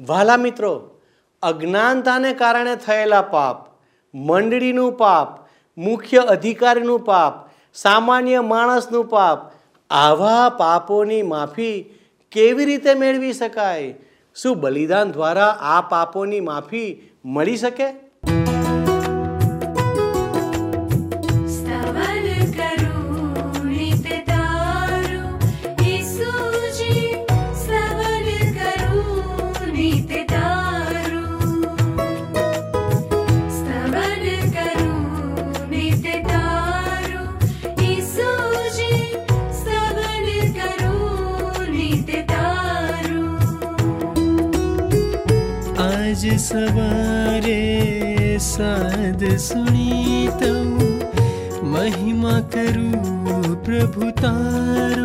વાલા મિત્રો, અજ્ઞાનતાને કારણે થયેલા પાપ, મંડળીનું પાપ, મુખ્ય અધિકારીનું પાપ, સામાન્ય માણસનું પાપ, આવા પાપોની માફી કેવી રીતે મેળવી શકાય? શું બલિદાન દ્વારા આ પાપોની માફી મળી શકે? सवारे साध सुनि महिमा करु प्रभु तार।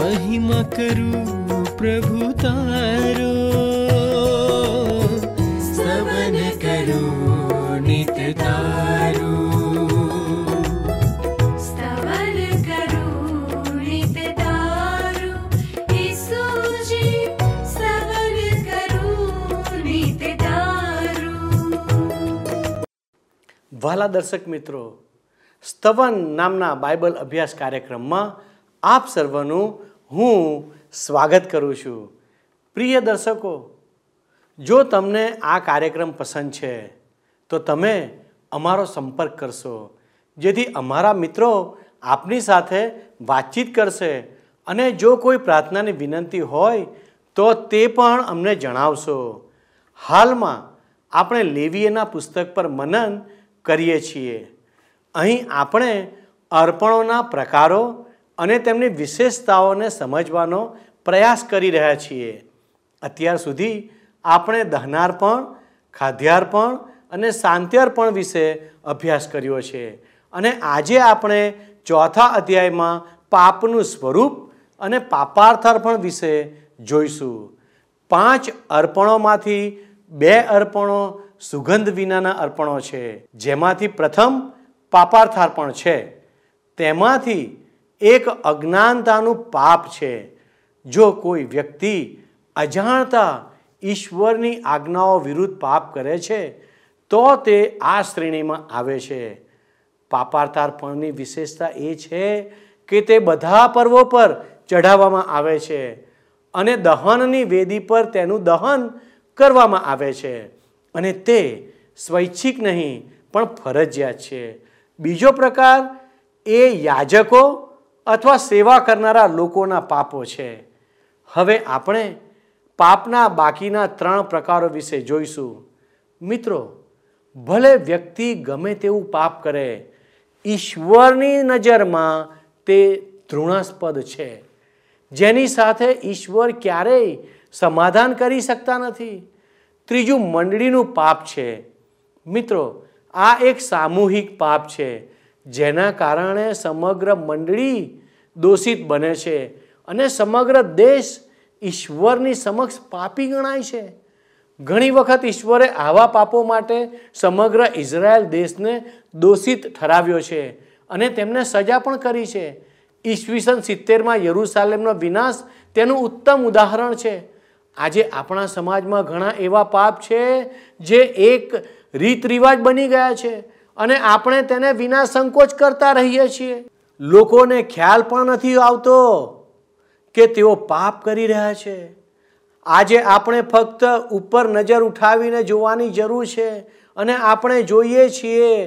महिमा करु प्रभु तारो। વાલા દર્શક મિત્રો, સ્તવન નામના બાઇબલ અભ્યાસ કાર્યક્રમમાં આપ સર્વનું હું સ્વાગત કરું છું. પ્રિય દર્શકો, જો તમને આ કાર્યક્રમ પસંદ છે, તો તમે અમારો સંપર્ક કરશો, જેથી અમારા મિત્રો આપની સાથે વાતચીત કરશે અને જો કોઈ પ્રાર્થનાની વિનંતી હોય, તો તે પણ અમને જણાવશો. હાલમાં આપણે લેવીએના પુસ્તક પર મનન કરીએ છીએ. અહીં આપણે અર્પણોના પ્રકારો અને તેમની વિશેષતાઓને સમજવાનો પ્રયાસ કરી રહ્યા છીએ. અત્યાર સુધી આપણે દહનાર્પણ, ખાદ્યાર્પણ અને શાંત્યાર્પણ વિશે અભ્યાસ કર્યો છે અને આજે આપણે ચોથા અધ્યાયમાં પાપનું સ્વરૂપ અને પાપાર્થાર્પણ વિશે જોઈશું. પાંચ અર્પણોમાંથી બે અર્પણો સુગંધ વિનાના અર્પણો છે. જેમાંથી પ્રથમ પાપાર્થાર્પણ છે. તેમાંથી એક અજ્ઞાનતાનું પાપ છે. જો કોઈ વ્યક્તિ અજાણતા ઈશ્વરની આજ્ઞાઓ વિરુદ્ધ પાપ કરે છે, તો તે આ શ્રેણીમાં આવે છે. પાપાર્થાર્પણની વિશેષતા એ છે કે તે બધા પર્વો પર ચઢાવવામાં આવે છે અને દહનની વેદી પર તેનું દહન કરવામાં આવે છે. અને તે સ્વૈચ્છિક નહીં, પણ ફરજિયાત છે. બીજો પ્રકાર, એ યાજકો અથવા સેવા કરનારા લોકોના પાપો છે. હવે આપણે પાપના બાકીના ત્રણ પ્રકારો વિશે જોઈશું. મિત્રો, ભલે વ્યક્તિ ગમે તેવું પાપ કરે, ઈશ્વરની નજરમાં તે ધૃણાસ્પદ છે. જેની સાથે ઈશ્વર ક્યારેય સમાધાન કરી શકતા નથી. ત્રીજું મંડળીનું પાપ છે. મિત્રો, આ એક સામૂહિક પાપ છે, જેના કારણે સમગ્ર મંડળી દોષિત બને છે અને સમગ્ર દેશ ઈશ્વરની સમક્ષ પાપી ગણાય છે. ઘણી વખત ઈશ્વરે આવા પાપો માટે સમગ્ર ઇઝરાયલ દેશને દોષિત ઠરાવ્યો છે અને તેમને સજા પણ કરી છે. ઈસવીસન સિત્તેરમાં યરૂસાલેમનો વિનાશ તેનું ઉત્તમ ઉદાહરણ છે. આજે આપણા સમાજમાં ઘણા એવા પાપ છે જે એક રીત રિવાજ બની ગયા છે અને આપણે તેને વિના સંકોચ કરતા રહીએ છીએ. લોકોને ખ્યાલ પણ નથી આવતો કે તેઓ પાપ કરી રહ્યા છે. આજે આપણે ફક્ત ઉપર નજર ઉઠાવીને જોવાની જરૂર છે અને આપણે જોઈએ છીએ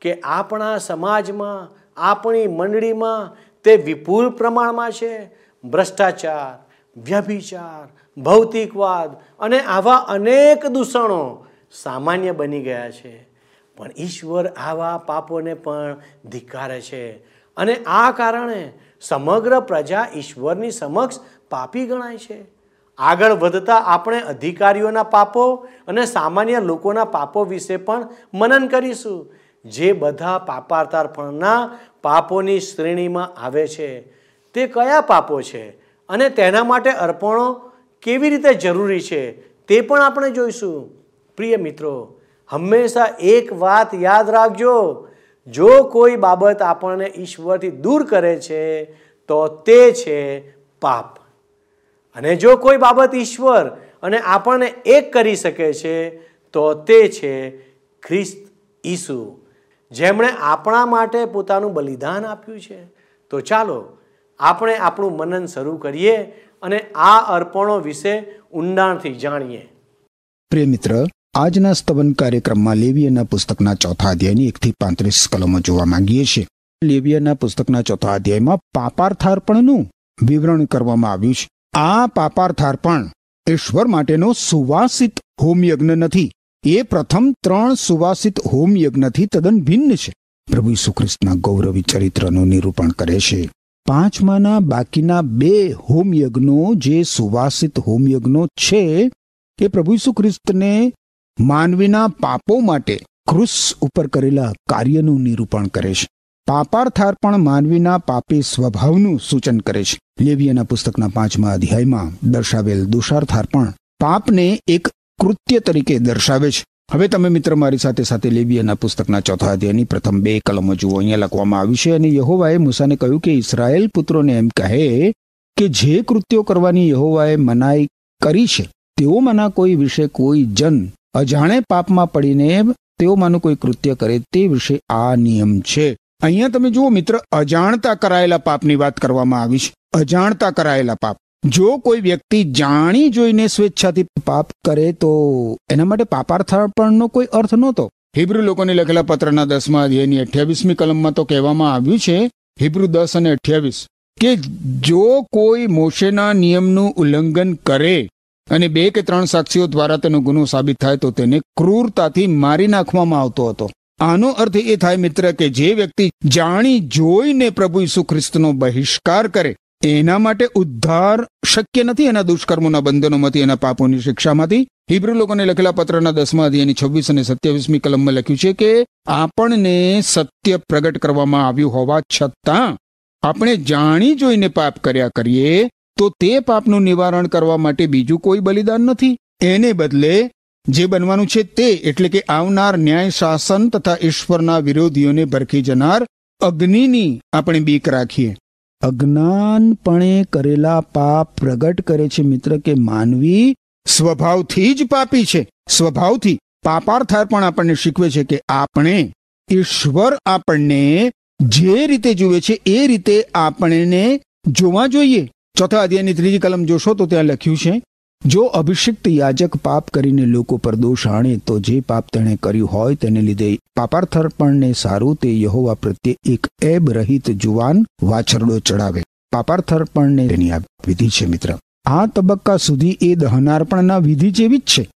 કે આપણા સમાજમાં, આપણી મંડળીમાં તે વિપુલ પ્રમાણમાં છે. ભ્રષ્ટાચાર, વ્યભિચાર ભૌતિકવાદ અને આવા અનેક દૂષણો સામાન્ય બની ગયા છે. પણ ઈશ્વર આવા પાપોને પણ ધિક્કારે છે અને આ કારણે સમગ્ર પ્રજા ઈશ્વરની સમક્ષ પાપી ગણાય છે. આગળ વધતા આપણે અધિકારીઓના પાપો અને સામાન્ય લોકોના પાપો વિશે પણ મનન કરીશું. જે બધા પાપાર્તાર્પણના પાપોની શ્રેણીમાં આવે છે તે કયા પાપો છે અને તેના માટે અર્પણો કેવી રીતે જરૂરી છે તે પણ આપણે જોઈશું. પ્રિય મિત્રો, હંમેશા એક વાત યાદ રાખજો. જો કોઈ બાબત આપણને ઈશ્વરથી દૂર કરે છે, તો તે છે પાપ. અને જો કોઈ બાબત ઈશ્વર અને આપણને એક કરી શકે છે, તો તે છે ખ્રિસ્ત ઈસુ, જેમણે આપણા માટે પોતાનું બલિદાન આપ્યું છે. તો ચાલો, આપણે આપણું મનન શરૂ કરીએ. અને આ અર્પણો વિશે ઊંડાણથી જાણીએ. પ્રિય મિત્ર, આજના સ્તવન કાર્યક્રમમાં લેવીયના પુસ્તકના ચોથા અધ્યાયની એકથી પાંત્રીસ કલમો જોવા માંગીએ છીએ. લેવીયના પુસ્તકના ચોથા અધ્યાયમાં પાપાર્થાર્પણનું વિવરણ કરવામાં આવ્યું છે. આ પાપાર્થાર્પણ ઈશ્વર માટેનો સુવાસિત હોમયજ્ઞ નથી. એ પ્રથમ ત્રણ સુવાસિત હોમયજ્ઞથી તદ્દન ભિન્ન છે. પ્રભુ ઈસુ ખ્રિસ્તના ગૌરવી ચરિત્રનું નિરૂપણ કરે છે. પાંચમાના બાકીના બે હોમયજ્ઞો જે સુવાસિત હોમયજ્ઞો છે એ પ્રભુ ખ્રિસ્તને માનવીના પાપો માટે ક્રુસ ઉપર કરેલા કાર્યનું નિરૂપણ કરે છે. પાપાર્થાર્પણ માનવીના પાપી સ્વભાવનું સૂચન કરે છે. લેવીયના પુસ્તકના પાંચમા અધ્યાયમાં દર્શાવેલ દુષાર્થાર્પણ પાપને એક કૃત્ય તરીકે દર્શાવે છે. હવે તમે મિત્ર મારી સાથે સાથે લેબિયાના પુસ્તકના ચોથા અધ્યાયની પ્રથમ બે કલમો જુઓ. અહીંયા લખવામાં આવ્યું છે, અને યહોવાએ મૂસાને કહ્યું કે ઇસરાયેલ પુત્રોને એમ કહે કે જે કૃત્યો કરવાની યહોવાએ મનાઈ કરી છે, તેઓમાંના કોઈ વિશે કોઈ જન અજાણે પાપમાં પડીને તેઓમાંનું કોઈ કૃત્ય કરે તે વિશે આ નિયમ છે. અહીંયા તમે જુઓ મિત્ર, અજાણતા કરાયેલા પાપની વાત કરવામાં આવી છે, અજાણતા કરાયેલા પાપ. જો કોઈ વ્યક્તિ જાણી જોઈને સ્વેચ્છાથી પાપ કરે તો એના માટે પાપાર્થાપણનો કોઈ અર્થ નહોતો. હિબ્રુ લોકોને લખેલા પત્રના દસમા અધ્યાયની અઠ્યાવીસમી કલમમાં તો કહેવામાં આવ્યું છે, હિબ્રુ દસ અને અઠ્યાવીસ, કે જો કોઈ મોશેના નિયમનું ઉલ્લંઘન કરે અને બે કે ત્રણ સાક્ષીઓ દ્વારા તેનો ગુનો સાબિત થાય, તો તેને ક્રૂરતાથી મારી નાખવામાં આવતો હતો. આનો અર્થ એ થાય મિત્ર કે જે વ્યક્તિ જાણી જોઈને પ્રભુ ઈસુ ખ્રિસ્તનો બહિષ્કાર કરે એના માટે ઉદ્ધાર શક્ય નથી. એના દુષ્કર્મોના બંધનોમાંથી, એના પાપોની શિક્ષામાંથી. હિબ્રુ લોકોને લખેલા પત્રના દસમા અધ્યાયની છવ્વીસ અને સત્યાવીસમી કલમમાં લખ્યું છે કે આપણને સત્ય પ્રગટ કરવામાં આવ્યું હોવા છતાં આપણે જાણી જોઈને પાપ કર્યા કરીએ તો તે પાપનું નિવારણ કરવા માટે બીજું કોઈ બલિદાન નથી. એને બદલે જે બનવાનું છે તે, એટલે કે આવનાર ન્યાય, શાસન તથા ઈશ્વરના વિરોધીઓને ભરખી જનાર અગ્નિની આપણે બીક રાખીએ. અજ્ઞાનપણે કરેલા પાપ પ્રગટ કરે છે મિત્ર કે માનવી? સ્વભાવથી જ પાપી છે. સ્વભાવથી પાપાર્થાર પણ આપણને શીખવે છે કે આપણે ઈશ્વર આપણને જે રીતે જુએ છે એ રીતે આપણને જોવા જોઈએ. ચોથા અધ્યાયની ત્રીજી કલમ જોશો તો ત્યાં લખ્યું છે જો અભિષિક્ત યાજક પાપ કરીને લોકો પર દોષ આણે, તો જે પાપ તેણે કર્યું હોય તેને લીધે પાપાર્થર્પણને સારું તે યહોવા પ્રત્યે એક એબ રહિત જુવાન વાછરડો ચડાવે. પાપાર્થર્પણને તેની આ વિધિ છે, મિત્ર. આ તબક્કા સુધી એ દહનાર્પણના વિધિ જેવી જ છે.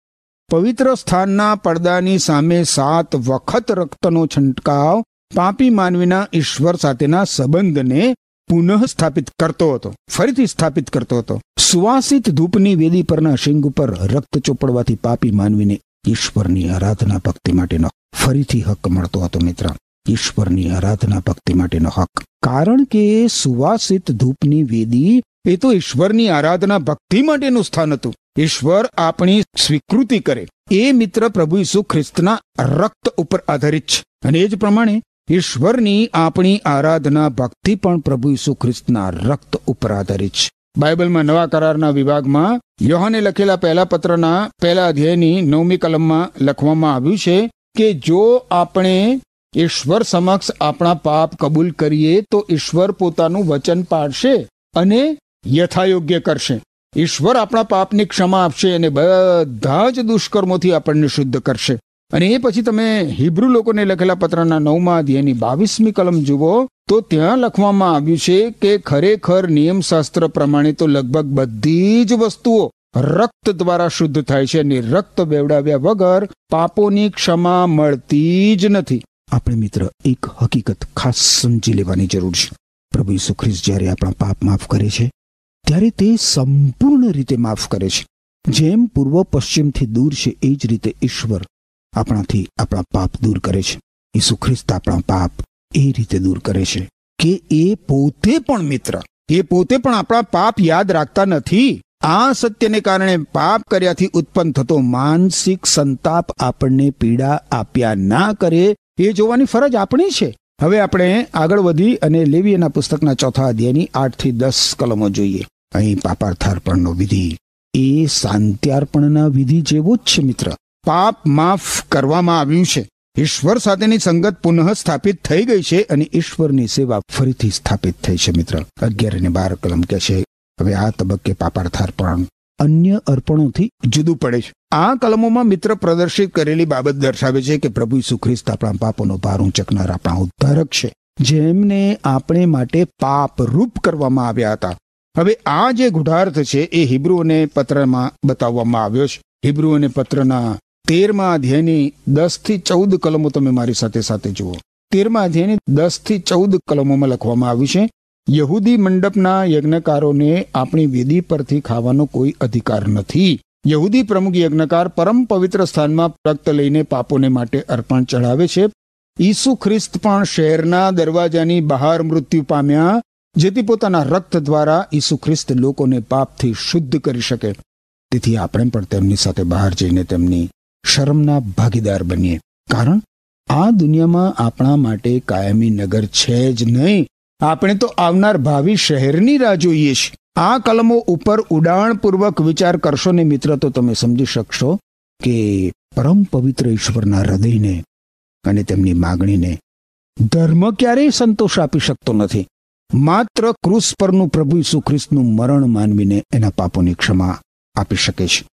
પવિત્ર સ્થાનના પડદાની સામે સાત વખત રક્તનો છંટકાવ પાપી માનવીના ઈશ્વર સાથેના સંબંધને પુનઃ સ્થાપિત કરતો હતો. ફરીથી સ્થાપિત કરતો હતો. સુવાસિત ધૂપની વેદી પરના શિંગ ઉપર રક્ત ચોપડવાથી પાપી માનવીને ઈશ્વરની આરાધના ભક્તિ માટેનો ફરીથી હક મળતો હતો મિત્ર. ઈશ્વરની આરાધના ભક્તિ માટેનો હક. કારણ કે સુવાસિત ધૂપની વેદી એ તો ઈશ્વરની આરાધના ભક્તિ માટેનું સ્થાન હતું. ઈશ્વર આપણી સ્વીકૃતિ કરે. એ મિત્ર પ્રભુ ઈસુ ખ્રિસ્તના રક્ત ઉપર આધારિત છે. અને એ જ પ્રમાણે ઈશ્વરની આપણી આરાધના ભક્તિ પણ પ્રભુ ઈસુ ખ્રિસ્તના રક્ત ઉપર આધારિત છે. બાઇબલમાં નવા કરારના વિભાગમાં યોહાને લખેલા પહેલા પત્રના પહેલા અધ્યાયની નવમી કલમમાં લખવામાં આવ્યું છે કે જો આપણે ઈશ્વર સમક્ષ આપણા પાપ કબૂલ કરીએ તો ઈશ્વર પોતાનું વચન પાડશે અને યથાયોગ્ય કરશે. ઈશ્વર આપણા પાપની ક્ષમા આપશે અને બધા જ દુષ્કર્મોથી આપણને શુદ્ધ કરશે. અને એ પછી તમે હિબ્રુ લોકોને લખેલા પત્રના નવમા અધ્યાયની બાવીસમી કલમ જુઓ, તો ત્યાં લખવામાં આવ્યું છે કે ખરેખર નિયમશાસ્ત્ર પ્રમાણે તો લગભગ બધી જ વસ્તુઓ રક્ત દ્વારા શુદ્ધ થાય છે અને રક્ત બેવડાવ્યા વગર પાપોની ક્ષમા મળતી જ નથી. આપણે મિત્ર, એક હકીકત ખાસ સમજી લેવાની જરૂર છે. પ્રભુ ઈસુ ખ્રિસ્ત જ્યારે આપણા પાપ માફ કરે છે, ત્યારે તે સંપૂર્ણ રીતે માફ કરે છે. જેમ પૂર્વ પશ્ચિમથી દૂર છે, એ જ રીતે ઈશ્વર આપણાથી આપણા પાપ દૂર કરે છે. ઈસુ ખ્રિસ્ત આપણા પાપ એ રીતે દૂર કરે છે કે એ પોતે પણ મિત્ર. એ પોતે પણ આપણા પાપ યાદ રાખતા નથી. આ સત્યને કારણે પાપ કર્યાથી ઉત્પન્ન થતો માનસિક સંતાપ આપણને પીડા આપ્યા ના કરે એ જોવાની ફરજ આપણી છે. હવે આપણે આગળ વધી અને લેવીના પુસ્તકના ચોથા અધ્યાયની આઠથી દસ કલમો જોઈએ. અહીં પાપાર્થાર્પણનો વિધિ. એ શાંત્યાર્પણના વિધિ જેવો જ છે મિત્ર. પાપ માફ કરવામાં આવ્યું છે. ઈશ્વર સાથેની સંગત પુનઃ સ્થાપિત થઈ ગઈ છે અને ઈશ્વરની સેવા ફરીથી સ્થાપિત થઈ છે મિત્ર. અગિયાર અને બાર કલમ કે છે, હવે આ તબક્કે પાપાર્થાર્પણ અન્ય અર્પણોથી જુદું પડે છે. આ કલમોમાં મિત્ર પ્રદર્શિત કરેલી બાબત દર્શાવે છે કે પ્રભુ ઈસુ ખ્રિસ્ત આપણા પાપોનો ભાર ઊંચકનાર આપણા ઉદ્ધારક છે, જેમને આપણે માટે પાપ રૂપ કરવામાં આવ્યા હતા. હવે આ જે ગુઢાર્થ છે એ હિબ્રુઓને પત્રમાં બતાવવામાં આવ્યો છે. હિબ્રુઓને પત્રના તેરમા અધ્યાયની દસથી ચૌદ કલમો તમે મારી સાથે સાથે જુઓ. તેરમા અધ્યાયની દસથી ચૌદ કલમોમાં લખવામાં આવ્યું છે, યહૂદી મંડપના યજ્ઞકારોને આપણી વેદી પરથી ખાવાનો કોઈ અધિકાર નથી. યહૂદી પ્રમુખ યજ્ઞકાર પરમ પવિત્ર સ્થાનમાં રક્ત લઈને પાપોને માટે અર્પણ ચઢાવે છે. ઈસુ ખ્રિસ્ત પણ શહેરના દરવાજાની બહાર મૃત્યુ પામ્યા, જેથી પોતાના રક્ત દ્વારા ઈસુ ખ્રિસ્ત લોકોને પાપથી શુદ્ધ કરી શકે. તેથી આપણે પણ તેમની સાથે બહાર જઈને તેમની શરમના ભાગીદાર બનીએ. કારણ, આ દુનિયામાં આપણા માટે કાયમી નગર છે જ નહીં. આપણે તો આવનાર ભાવિ શહેરની રાહ જોઈએ છીએ. આ કલમો ઉપર ઉડાણપૂર્વક વિચાર કરશો ને મિત્ર, તો તમે સમજી શકશો કે પરમ પવિત્ર ઈશ્વરના હૃદયને અને તેમની માગણીને ધર્મ ક્યારેય સંતોષ આપી શકતો નથી. માત્ર ક્રુસ પરનું પ્રભુ ઈસુ ખ્રિસ્તનું મરણ માનવીને એના પાપોની ક્ષમા આપી શકે છે.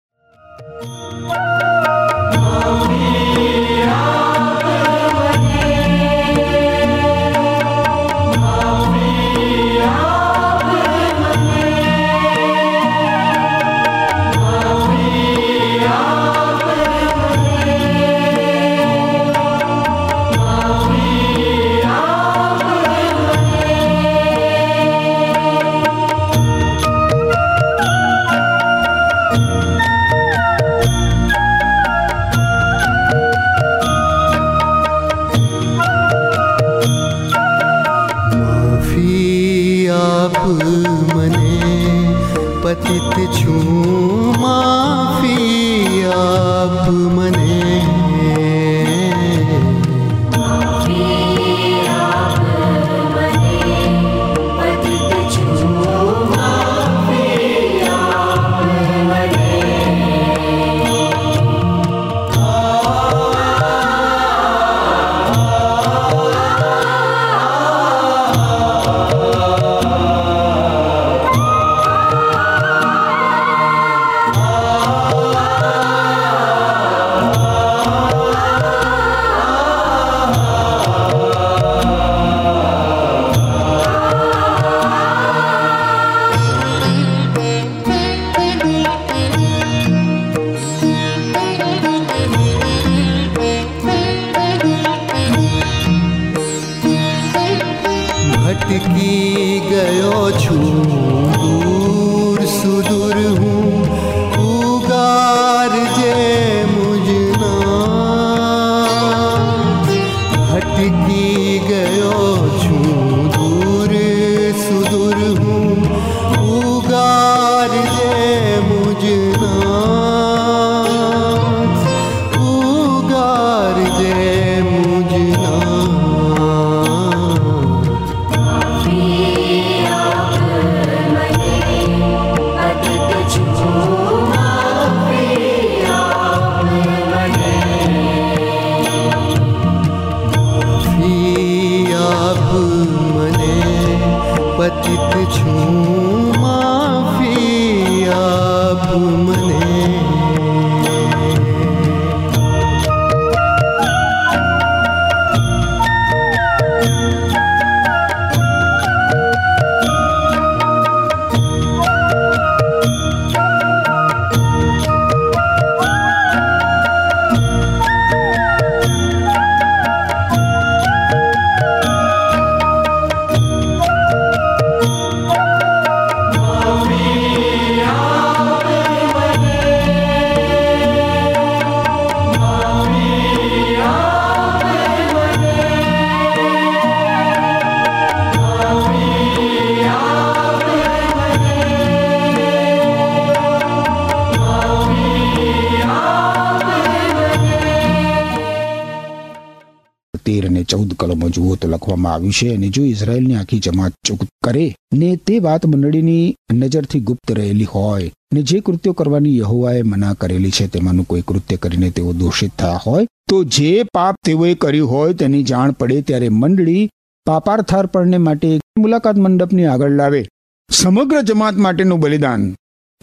ચૌદ કલમો જુઓ તો લખવામાં આવ્યું છે અને જો ઇઝરાયલની આખી જમાત ચૂક કરે ને તે વાત મંડળીની નજરથી ગુપ્ત રહેલી હોય ને જે કૃત્યો કરવાની યહોવાએ મના કરેલી છે તેમાંનું કોઈ કૃત્ય કરીને તેઓ દોષિત થયા હોય, તો જે પાપ તેઓએ કર્યું હોય તેની જાણ પડે ત્યારે મંડળી પાપાર્થાર્પણને માટે મુલાકાત મંડપની આગળ લાવે. સમગ્ર જમાત માટેનું બલિદાન.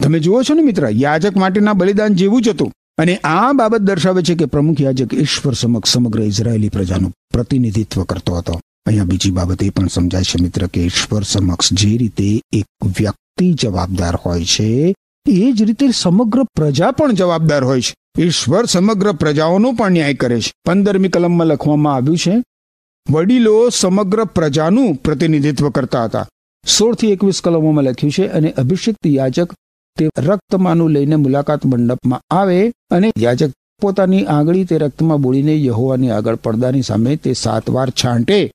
તમે જુઓ છો ને મિત્ર, યાજક માટેના બલિદાન જેવું જ હતું. અને આ બાબત દર્શાવે છે કે પ્રમુખ યાજક ઈશ્વર સમક્ષ સમગ્ર ઇઝરાયેલી પ્રજાનું પ્રતિનિધિત્વ કરતો હતો. અહીંયા બીજી બાબત એ પણ સમજાય છે મિત્ર કે ઈશ્વર સમક્ષ જે રીતે એક વ્યક્તિ જવાબદાર હોય છે, એ જ રીતે સમગ્ર પ્રજા પણ જવાબદાર હોય છે. ઈશ્વર સમગ્ર પ્રજાઓનો પણ ન્યાય કરે છે. પંદરમી કલમમાં લખવામાં આવ્યું છે, વડીલો સમગ્ર પ્રજાનું પ્રતિનિધિત્વ કરતા હતા. સોળથી એકવીસ કલમોમાં લખ્યું છે, અને અભિષિક્ત યાજક તે રક્તમાંનું લઈને મુલાકાત મંડપમાં આવે અને યાજક પોતાની આંગળી તે રક્તમાં બોળીને યહોવાની આગળ પડદાની સામે તે સાત વાર છાંટે.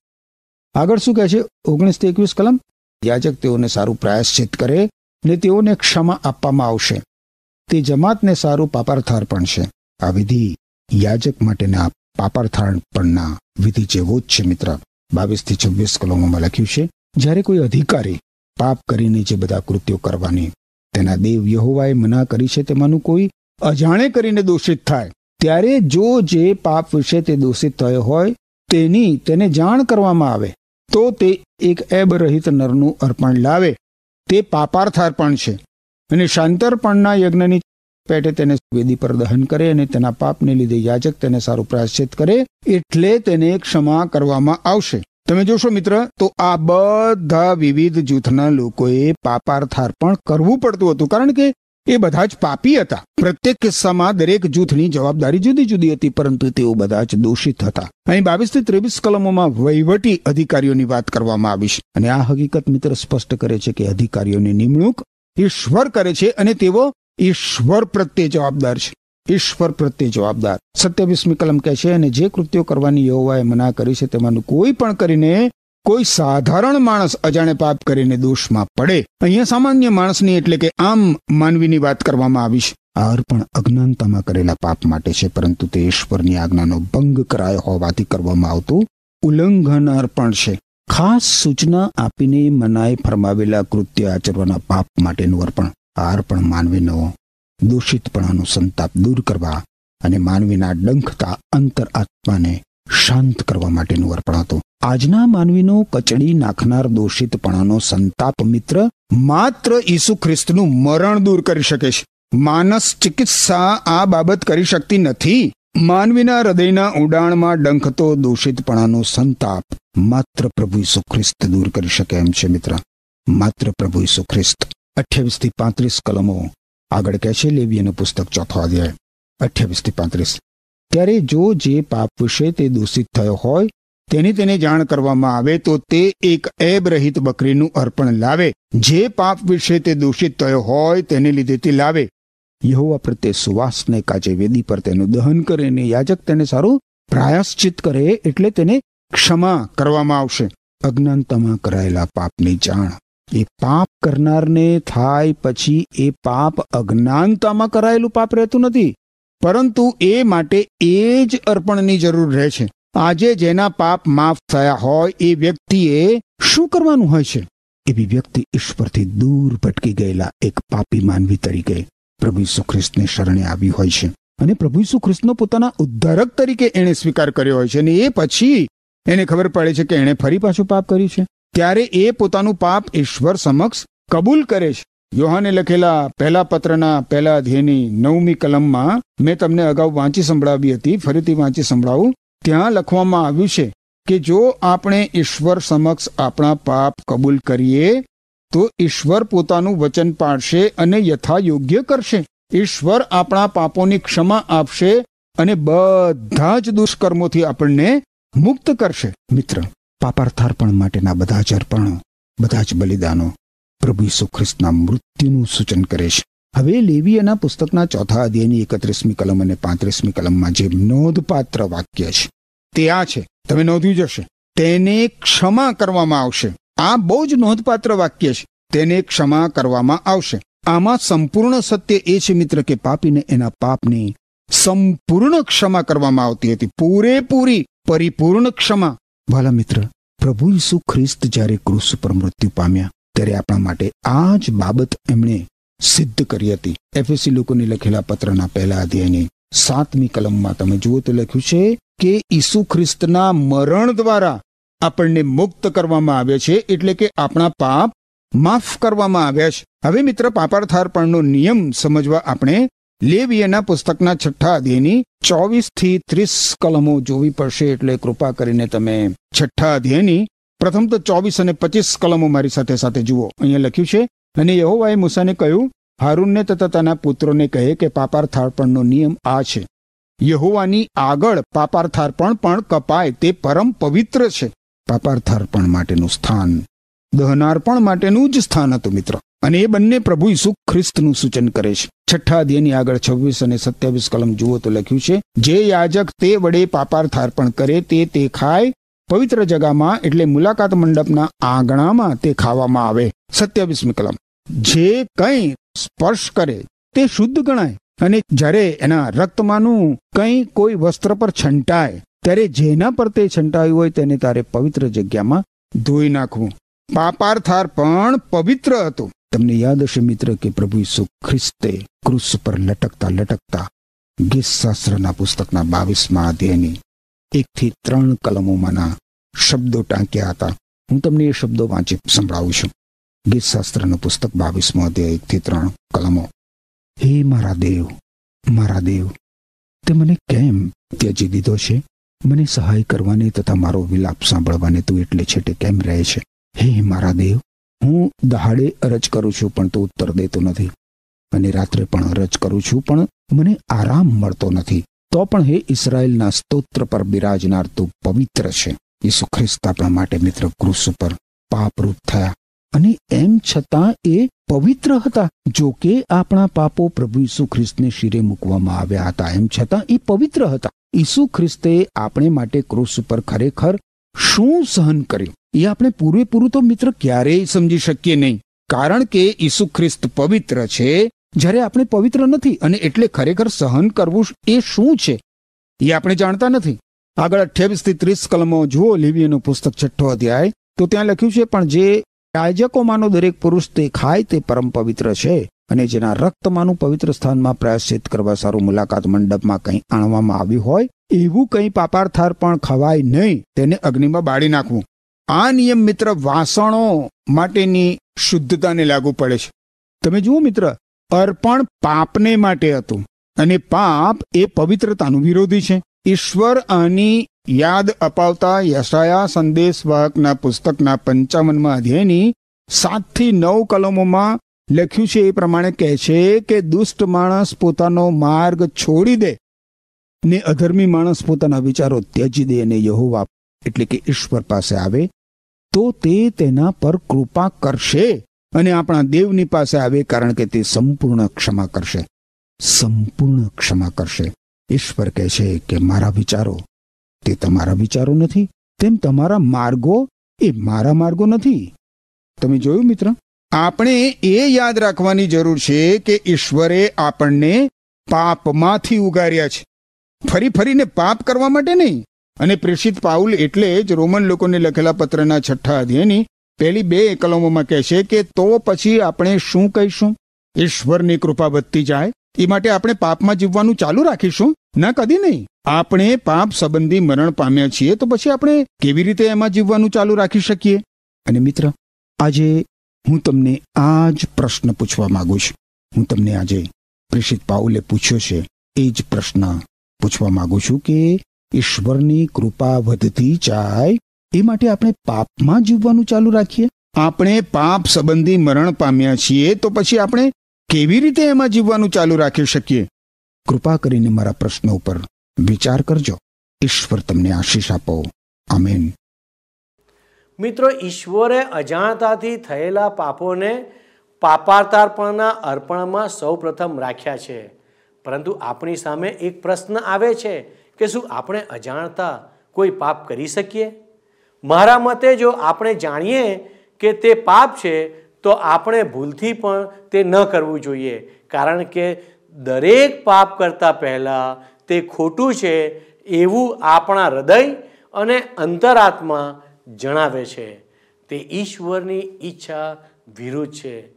આગળ શું કહે છે? ઓગણીસથી એકવીસ કલમ? યાજક તેઓને સારું પ્રાયશ્ચિત કરે ને તેઓને ક્ષમા આપવામાં આવશે. તે જમાતને સારું પાપાર્થાર પણ છે. આ વિધિ યાજક માટેના પાપાર્થાર્પણના વિધિ જેવો જ છે મિત્ર. બાવીસથી છવ્વીસ કલમોમાં લખ્યું છે, જ્યારે કોઈ અધિકારી પાપ કરીને જે બધા કૃત્યો કરવાની તેના દેવ યહોવાએ મના કરી છે તેમાંનું કોઈ અજાણે કરીને દોષિત થાય. ત્યારે જો જે પાપ વિશે તે દોષિત થયો હોય, તેની તેને જાણ કરવામાં આવે, તો તે એક એબ રહિત નરનું અર્પણ લાવે. તે પાપાર્થ અર્પણ છે અને શાંતર્પણના યજ્ઞની પેટે તેને વેદી પર દહન કરે અને તેના પાપને લીધે યાજક તેને સારું પ્રાશ્ચિત કરે, એટલે તેને ક્ષમા કરવામાં આવશે. તમે જોશો મિત્ર, તો આ બધા વિવિધ જૂથના લોકોએ પાપાર્થાર્પણ કરવું પડતું હતું, કારણ કે એ બધા જ પાપી હતા. પ્રત્યેક કિસ્સામાં દરેક જૂથની જવાબદારી જુદી જુદી હતી, પરંતુ તેઓ બધા જ દોષિત હતા. અહીં બાવીસથી ત્રેવીસ કલમોમાં વહીવટી અધિકારીઓની વાત કરવામાં આવી છે. અને આ હકીકત મિત્ર સ્પષ્ટ કરે છે કે અધિકારીઓની નિમણૂક ઈશ્વર કરે છે અને તેઓ ઈશ્વર પ્રત્યે જવાબદાર છે. ઈશ્વર પ્રત્યે જવાબદાર. સત્યાવીસમી કલમ કહે છે, અને જે કૃત્યો કરવાની યહોવાએ મના કરી છે, તેમાંનું કોઈ પણ કરીને કોઈ સાધારણ માણસ અજાણે પાપ કરીને દોષમાં પડે. અહીંયા સામાન્ય માણસની એટલે કે આમ માનવીની વાત કરવામાં આવી છે. આ અર્પણ અજ્ઞાનતામાં કરેલા પાપ માટે છે, પરંતુ તે ઈશ્વરની આજ્ઞાનો ભંગ કરાયો હોવાથી કરવામાં આવતું ઉલ્લંઘન અર્પણ છે. ખાસ સૂચના આપીને મનાએ ફરમાવેલા કૃત્ય આચરવાના પાપ માટેનું અર્પણ. આ અર્પણ માનવીનો દૂષિતપણાનો સંતાપ દૂર કરવા અને માનવીના ડંખતા અંતર આત્માને શાંત કરવા માટેનું અર્પણ હતું. આજના માનવીનો કચડી નાખનાર દોષિતપણાનો સંતાપ મિત્ર માત્ર ઈસુ ખ્રિસ્તનું મરણ દૂર કરી શકે છે. માનસ ચિકિત્સા આ બાબત કરી શકતી નથી. માનવીના હૃદયના ઉડાણમાં ડંખતો દોષિતપણાનો સંતાપ માત્ર પ્રભુ ઈસુ ખ્રિસ્ત દૂર કરી શકે એમ છે મિત્ર. માત્ર પ્રભુ ઈસુ ખ્રિસ્ત. અઠ્યાવીસથી પાંત્રીસ કલમો આગળ કહે છે, લેવીયનું પુસ્તક ચોથો અધ્યાય, અઠ્યાવીસથી પાંત્રીસ. ત્યારે જો જે પાપ વિશે તે દૂષિત થયો હોય, તેની તેને જાણ કરવામાં આવે તો તે એક એબ રહિત બકરીનું અર્પણ લાવે. જે પાપ વિશે તે દૂષિત થયો હોય, તેને લીધે તે લાવે. યહોવા પ્રત્યે સુવાસને કાજે વેદી પર તેનું દહન કરે અને યાજક તેને સારું પ્રાયશ્ચિત કરે એટલે તેને ક્ષમા કરવામાં આવશે. અજ્ઞાનતામાં કરાયેલા પાપની જાણ એ પાપ કરનારને થાય પછી એ પાપ અજ્ઞાનતામાં કરાયેલું પાપ રહેતું નથી. પરંતુ એ માટે એ જ અર્પણની જરૂર રહે છે. આજે જેના પાપ માફ થયા હોય એ વ્યક્તિએ શું કરવાનું હોય છે? એવી વ્યક્તિ ઈશ્વરથી દૂર ભટકી ગયેલા એક પાપી માનવી તરીકે પ્રભુ ઈસુ ખ્રિસ્તને શરણે આવી હોય છે. અને પ્રભુ ઈસુ ખ્રિસ્તનો પોતાના ઉદ્ધારક તરીકે એણે સ્વીકાર કર્યો હોય છે. અને એ પછી એને ખબર પડે છે કે એણે ફરી પાછું પાપ કર્યું છે. ત્યારે એ પોતાનું પાપ ઈશ્વર સમક્ષ કબૂલ કરે છે. યોહાને લખેલા પહેલા પત્રના પહેલા અધ્યયની નવમી કલમમાં મેં તમને અગાઉ વાંચી સંભળાવી હતી, ફરીથી વાંચી સંભળાવું. ત્યાં લખવામાં આવ્યું છે કે જો આપણે ઈશ્વર સમક્ષ આપણા પાપ કબૂલ કરીએ, તો ઈશ્વર પોતાનું વચન પાડશે અને યથા યોગ્ય કરશે. ઈશ્વર આપણા પાપોની ક્ષમા આપશે અને બધા જ દુષ્કર્મોથી આપણને મુક્ત કરશે. મિત્ર પાપાર્થાર્પણ માટેના બધા જ અર્પણો, બધા જ બલિદાનો પ્રભુ ઈસુ ખ્રિસ્તના મૃત્યુનું સૂચન કરે છે. હવે લેવીયના પુસ્તકના ચોથા અધ્યાયની એકત્રીસમી કલમ અને પાંત્રીસમી કલમમાં જે નોંધપાત્ર વાક્ય છે, તે આ છે. તમે નોંધ્યું જશે તેને ક્ષમા કરવામાં આવશે. આ બહુ જ નોંધપાત્ર વાક્ય છે. તેને ક્ષમા કરવામાં આવશે. આમાં સંપૂર્ણ સત્ય એ છે મિત્ર કે પાપીને એના પાપની સંપૂર્ણ ક્ષમા કરવામાં આવતી હતી. પૂરેપૂરી પરિપૂર્ણ ક્ષમા. વાલા મિત્ર, પ્રભુ ઈસુ ખ્રિસ્ત જ્યારે ક્રુસ પર મૃત્યુ પામ્યા, ત્યારે આપણા માટે આ જ બાબત એમણે સિદ્ધ કરી હતી. એફએસી લોકોને લખેલા પત્રના પહેલા અધ્યાયની સાતમી કલમમાં તમે જુઓ તો લખ્યું છે કે ઈસુ ખ્રિસ્તના મરણ દ્વારા આપણને મુક્ત કરવામાં આવે છે, એટલે કે આપણા પાપ માફ કરવામાં આવ્યા છે. હવે મિત્ર, પાપાર્થાર્પણનો નિયમ સમજવા આપણે લેવીયના પુસ્તકના છઠ્ઠા અધ્યયની ચોવીસથી ત્રીસ કલમો જોવી પડશે, એટલે કૃપા કરીને તમે છઠ્ઠા અધ્યયની પ્રથમ તો ચોવીસ અને પચીસ કલમો મારી સાથે સાથે જુઓ. અહીંયા લખ્યું છે, અને યહોવાએ મૂસાને કહ્યું, હારૂનને તથા તેના પુત્રોને કહે કે પાપાર્થાર્પણનો નિયમ આ છે. યહોવાની આગળ પાપાર્થાર્પણ પણ કપાય, તે પરમ પવિત્ર છે. પાપાર્થાર્પણ માટેનું સ્થાન, દહનાર્પણ માટેનું જ સ્થાન હતું, મિત્ર. અને એ બંને પ્રભુ ઈસુ ખ્રિસ્તનું સૂચન કરે છે. છઠ્ઠા અધ્યાયની આગળ છવ્વીસ અને સત્યાવીસ કલમ જુઓ તો લખ્યું છે, જે યાજક તે વડે પાપાર્થાર્પણ કરે તે તે ખાય, પવિત્ર જગામાં એટલે મુલાકાત મંડપના આંગણામાં તે ખાવામાં આવે. સત્યાવીસમી કલમ. જે કંઈ સ્પર્શ કરે તે શુદ્ધ ગણાય, અને જ્યારે એના રક્તમાંનું કંઈ કોઈ વસ્ત્ર પર છંટાય, ત્યારે જેના પર તે છંટાયું હોય તેને તારે પવિત્ર જગ્યામાં ધોઈ નાખવું. પાપાર્થાર પણ પવિત્ર હતું. તમને યાદ હશે મિત્ર કે પ્રભુ ઈસુ ખ્રિસ્તે ક્રુસ પર લટકતા લટકતા ગીત શાસ્ત્રના પુસ્તકના બાવીસમાં અધ્યાયની એકથી ત્રણ કલમોમાંના શબ્દો ટાંક્યા હતા. હું તમને એ શબ્દો વાંચી સંભળાવું છું. ગીત શાસ્ત્રનું પુસ્તક બાવીસમો અધ્યાય એકથી ત્રણ કલમો. હે મારા દેવ મારા દેવ, તે મને કેમ ત્યજી દીધો છે? મને સહાય કરવાની તથા મારો વિલાપ સાંભળવાને તું એટલે છેટે કેમ રહે છે? હે મારા દેવ હું દહાડે અરજ કરું છું, પણ તું ઉત્તર દેતો નથી. અને રાત્રે પણ અરજ કરું છું, પણ મને આરામ મળતો નથી. તો પણ હે ઇસરાયલના સ્તોત્ર પર બિરાજનાર તું પવિત્ર છે. ઈસુ ખ્રિસ્ત આપણા માટે મિત્ર ક્રુસ પર પાપરૂપ થયા. અને એમ છતાં એ પવિત્ર હતા, જો કે આપણા પાપો પ્રભુ ઈસુ ખ્રિસ્તને શિરે મૂકવામાં આવ્યા હતા. એમ છતાં એ પવિત્ર હતા. ઈસુ ખ્રિસ્તે આપણે માટે ક્રુસ ઉપર ખરેખર શું સહન કર્યું? એ આપણે પૂરેપૂરું તો મિત્ર ક્યારેય સમજી શકીએ નહીં. કારણ કે ઈસુ ખ્રિસ્ત પવિત્ર છે, જ્યારે આપણે પવિત્ર નથી અને એટલે ખરેખર સહન કરવું એ શું છે? એ આપણે જાણતા નથી. આગળ અઠ્યાવીસથી ત્રીસ કલમો જુઓ લીવીનું પુસ્તક છઠ્ઠો અધ્યાય. તો ત્યાં લખ્યું છે, પણ જે યાજકોમાંનો દરેક પુરુષ તે ખાય તે પરમ પવિત્ર છે અને જેના રક્તમાંનું પવિત્ર સ્થાનમાં પ્રાયશ્ચિત કરવા સારું મુલાકાત મંડપમાં કંઈ આણવામાં આવ્યું હોય, એવું કંઈ પાપાર્થાર પણ ખવાય નહીં. તેને અગ્નિમાં બાળી નાખવું. આ નિયમ મિત્ર વાસણો માટેની શુદ્ધતાને લાગુ પડે છે. તમે જુઓ મિત્ર, અર્પણ પાપને માટે હતું અને પાપ એ પવિત્રતાનું વિરોધી છે. ઈશ્વર આની યાદ અપાવતા યશાયા સંદેશવાહકના પુસ્તકના પંચાવનમાં અધ્યાયની સાતથી નવ કલમોમાં લખ્યું છે એ પ્રમાણે કહે છે કે દુષ્ટ માણસ પોતાનો માર્ગ છોડી દે ને અધર્મી માણસ પોતાના વિચારો ત્યજી દે અને યહોવા એટલે કે ઈશ્વર પાસે આવે, તો તે તેના પર કૃપા કરશે અને આપણા દેવની પાસે આવે કારણ કે તે સંપૂર્ણ ક્ષમા કરશે. સંપૂર્ણ ક્ષમા કરશે. ઈશ્વર કહે છે કે મારા વિચારો, તે તમારા વિચારો નથી, તેમ તમારા માર્ગો એ મારા માર્ગો નથી. તમે જોયું મિત્ર? આપણે એ યાદ રાખવાની જરૂર છે કે ઈશ્વરે આપણને પાપમાંથી ઉગાર્યા છે. ફરી ફરીને પાપ કરવા માટે નહીં. અને પ્રેષિત પાઉલ એટલે જ રોમન લોકોને લખેલા પત્રના છઠ્ઠા અધ્યાયની પહેલી બે કલમોમાં કહેશે કે તો પછી આપણે શું કહીશું? ઈશ્વરની કૃપા વધતી જાય એ માટે આપણે પાપમાં જીવવાનું ચાલુ રાખીશું? ના, કદી નહીં. આપણે પાપ સંબંધી મરણ પામ્યા છીએ તો પછી આપણે કેવી રીતે એમાં જીવવાનું ચાલુ રાખી શકીએ? અને મિત્ર, આજે હું તમને આ જ પ્રશ્ન પૂછવા માંગુ છું. હું તમને આજે પ્રેષિત પાઉલે પૂછ્યો છે એ જ પ્રશ્ન પૂછવા માંગુ છું કે ઈશ્વરની કૃપા વધતી જાય, એ માટે આપણે પાપમાં જીવવાનું ચાલુ રાખીએ. આપણે પાપ સંબંધી મરણ પામ્યા છીએ, તો પછી આપણે કેવી રીતે એમાં જીવવાનું ચાલુ રાખી શકીએ? કૃપા કરીને મારા પ્રશ્ન ઉપર વિચાર કરજો. ઈશ્વર તમને આશીષ આપો. આમેન. મિત્રો, ઈશ્વરે અજાણતાથી થયેલા પાપોને પાપાર્તાર્પણના અર્પણમાં સૌપ્રથમ રાખ્યા છે. પરંતુ આપણી સામે એક પ્રશ્ન આવે છે. કે શું આપણે અજાણતા કોઈ પાપ કરી શકીએ? મારા મતે જો આપણે જાણીએ કે તે પાપ છે, તો આપણે ભૂલથી પણ તે ન કરવું જોઈએ. કારણ કે દરેક પાપ કરતાં પહેલાં તે ખોટું છે એવું આપણા હૃદય અને અંતરાત્મા જણાવે છે. તે ઈશ્વરની ઈચ્છા વિરુદ્ધ છે.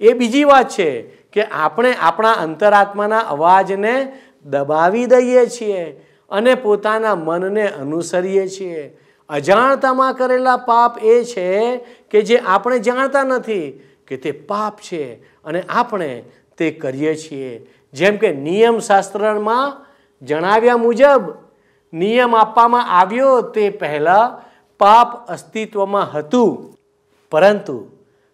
એ બીજી વાત છે કે આપણે આપણા અંતરાત્માના અવાજને દબાવી દઈએ છીએ. અને પોતાના મનને અનુસરીએ છીએ. અજાણતામાં કરેલા પાપ એ છે કે જે આપણે જાણતા નથી કે તે પાપ છે અને આપણે તે કરીએ છીએ. જેમ કે નિયમ શાસ્ત્રમાં જણાવ્યા મુજબ, નિયમ આપવામાં આવ્યો તે પહેલાં પાપ અસ્તિત્વમાં હતું. પરંતુ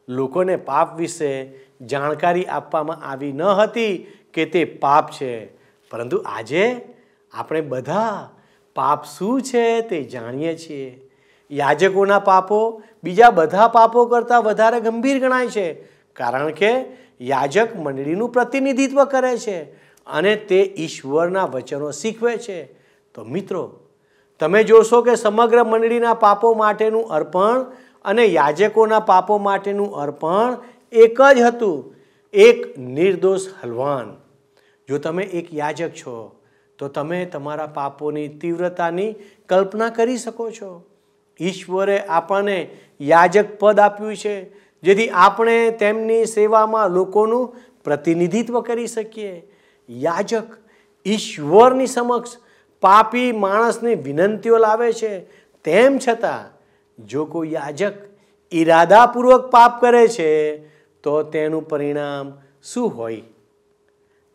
લોકોને પાપ વિશે જાણકારી આપવામાં આવી ન હતી કે તે પાપ છે. પરંતુ આજે આપણે બધા પાપ શું છે તે જાણીએ છીએ. યાજકોના પાપો બીજા બધા પાપો કરતાં વધારે ગંભીર ગણાય છે, કારણ કે યાજક મંડળીનું પ્રતિનિધિત્વ કરે છે અને તે ઈશ્વરના વચનો શીખવે છે. તો મિત્રો, તમે જોશો કે સમગ્ર મંડળીના પાપો માટેનું અર્પણ અને યાજકોના પાપો માટેનું અર્પણ એક જ હતું, એક નિર્દોષ હલવાન. જો તમે એક યાજક છો તો તમે તમારા પાપોની તીવ્રતાની કલ્પના કરી શકો છો. ઈશ્વરે આપણને યાજક પદ આપ્યું છે, જેથી આપણે તેમની સેવામાં લોકોનું પ્રતિનિધિત્વ કરી શકીએ. યાજક ઈશ્વરની સમક્ષ પાપી માણસની વિનંતીઓ લાવે છે. તેમ છતાં, જો કોઈ યાજક ઈરાદાપૂર્વક પાપ કરે છે, તો તેનું પરિણામ શું હોય?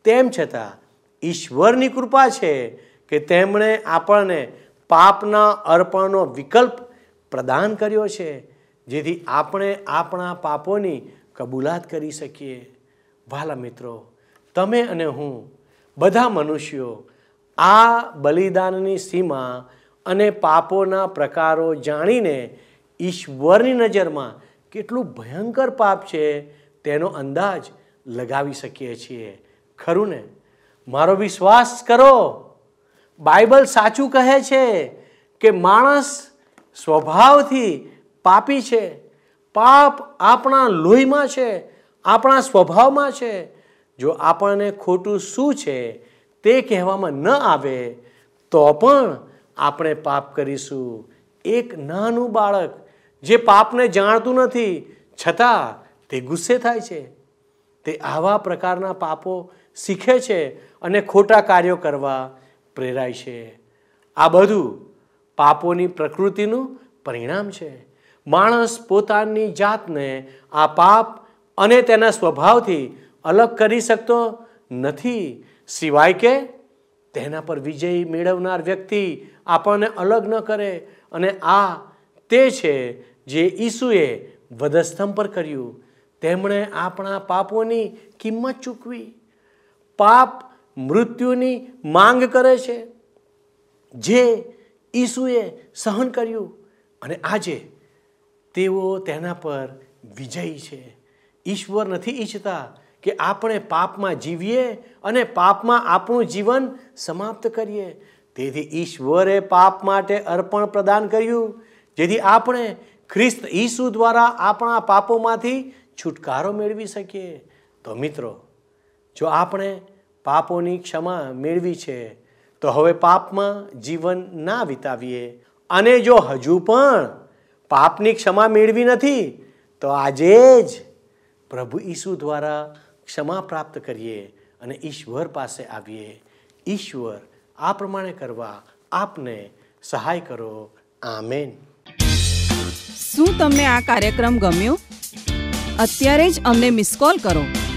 તેમ છતાં ઈશ્વરની કૃપા છે કે તેમણે આપણને પાપના અર્પણનો વિકલ્પ પ્રદાન કર્યો છે, જેથી આપણે આપણા પાપોની કબૂલાત કરી શકીએ. વાલા મિત્રો, તમે અને હું બધા મનુષ્યો આ બલિદાનની સીમા અને પાપોના પ્રકારો જાણીને ઈશ્વરની નજરમાં કેટલું ભયંકર પાપ છે તેનો અંદાજ લગાવી શકીએ છીએ. ખરું ને? મારો વિશ્વાસ કરો. બાઇબલ સાચું કહે છે કે માણસ સ્વભાવથી પાપી છે. પાપ આપણા લોહીમાં છે, આપણા સ્વભાવમાં છે. જો આપણને ખોટું શું છે તે કહેવામાં ન આવે, તો પણ આપણે પાપ કરીશું. એક નાનું બાળક જે પાપને જાણતું નથી, છતાં તે ગુસ્સે થાય છે. તે આવા પ્રકારના પાપો શીખે છે અને ખોટા કાર્યો કરવા પ્રેરાય છે. આ બધું પાપોની પ્રકૃતિનું પરિણામ છે. માણસ પોતાની જાતને આ પાપ અને તેના સ્વભાવથી અલગ કરી શકતો નથી. સિવાય કે તેના પર વિજય મેળવનાર વ્યક્તિ આપણને અલગ ન કરે. અને આ તે છે જે ઈસુએ વધસ્તંભ પર કર્યું. તેમણે આપણા પાપોની કિંમત ચૂકવી. પાપ મૃત્યુની માંગ કરે છે, જે ઈસુએ સહન કર્યું અને આજે તેઓ તેના પર વિજયી છે. ઈશ્વર નથી ઈચ્છતા કે આપણે પાપમાં જીવીએ અને પાપમાં આપણું જીવન સમાપ્ત કરીએ. તેથી ઈશ્વરે પાપ માટે અર્પણ પ્રદાન કર્યું, જેથી આપણે ખ્રિસ્ત ઈસુ દ્વારા આપણા પાપોમાંથી છુટકારો મેળવી શકીએ. તો મિત્રો, જો આપણે પાપોની ક્ષમા મેળવી છે, તો હવે પાપમાં જીવન ના વિતાવીએ. અને જો હજુ પણ પાપની ક્ષમા મેળવી નથી, તો આજે જ પ્રભુ ઈસુ દ્વારા ક્ષમા પ્રાપ્ત કરીએ અને ઈશ્વર પાસે આવીએ. ઈશ્વર આ પ્રમાણે કરવા આપને સહાય કરો. આમેન. શું તમને આ કાર્યક્રમ ગમ્યો? અત્યારે જ અમને મિસ કોલ કરો.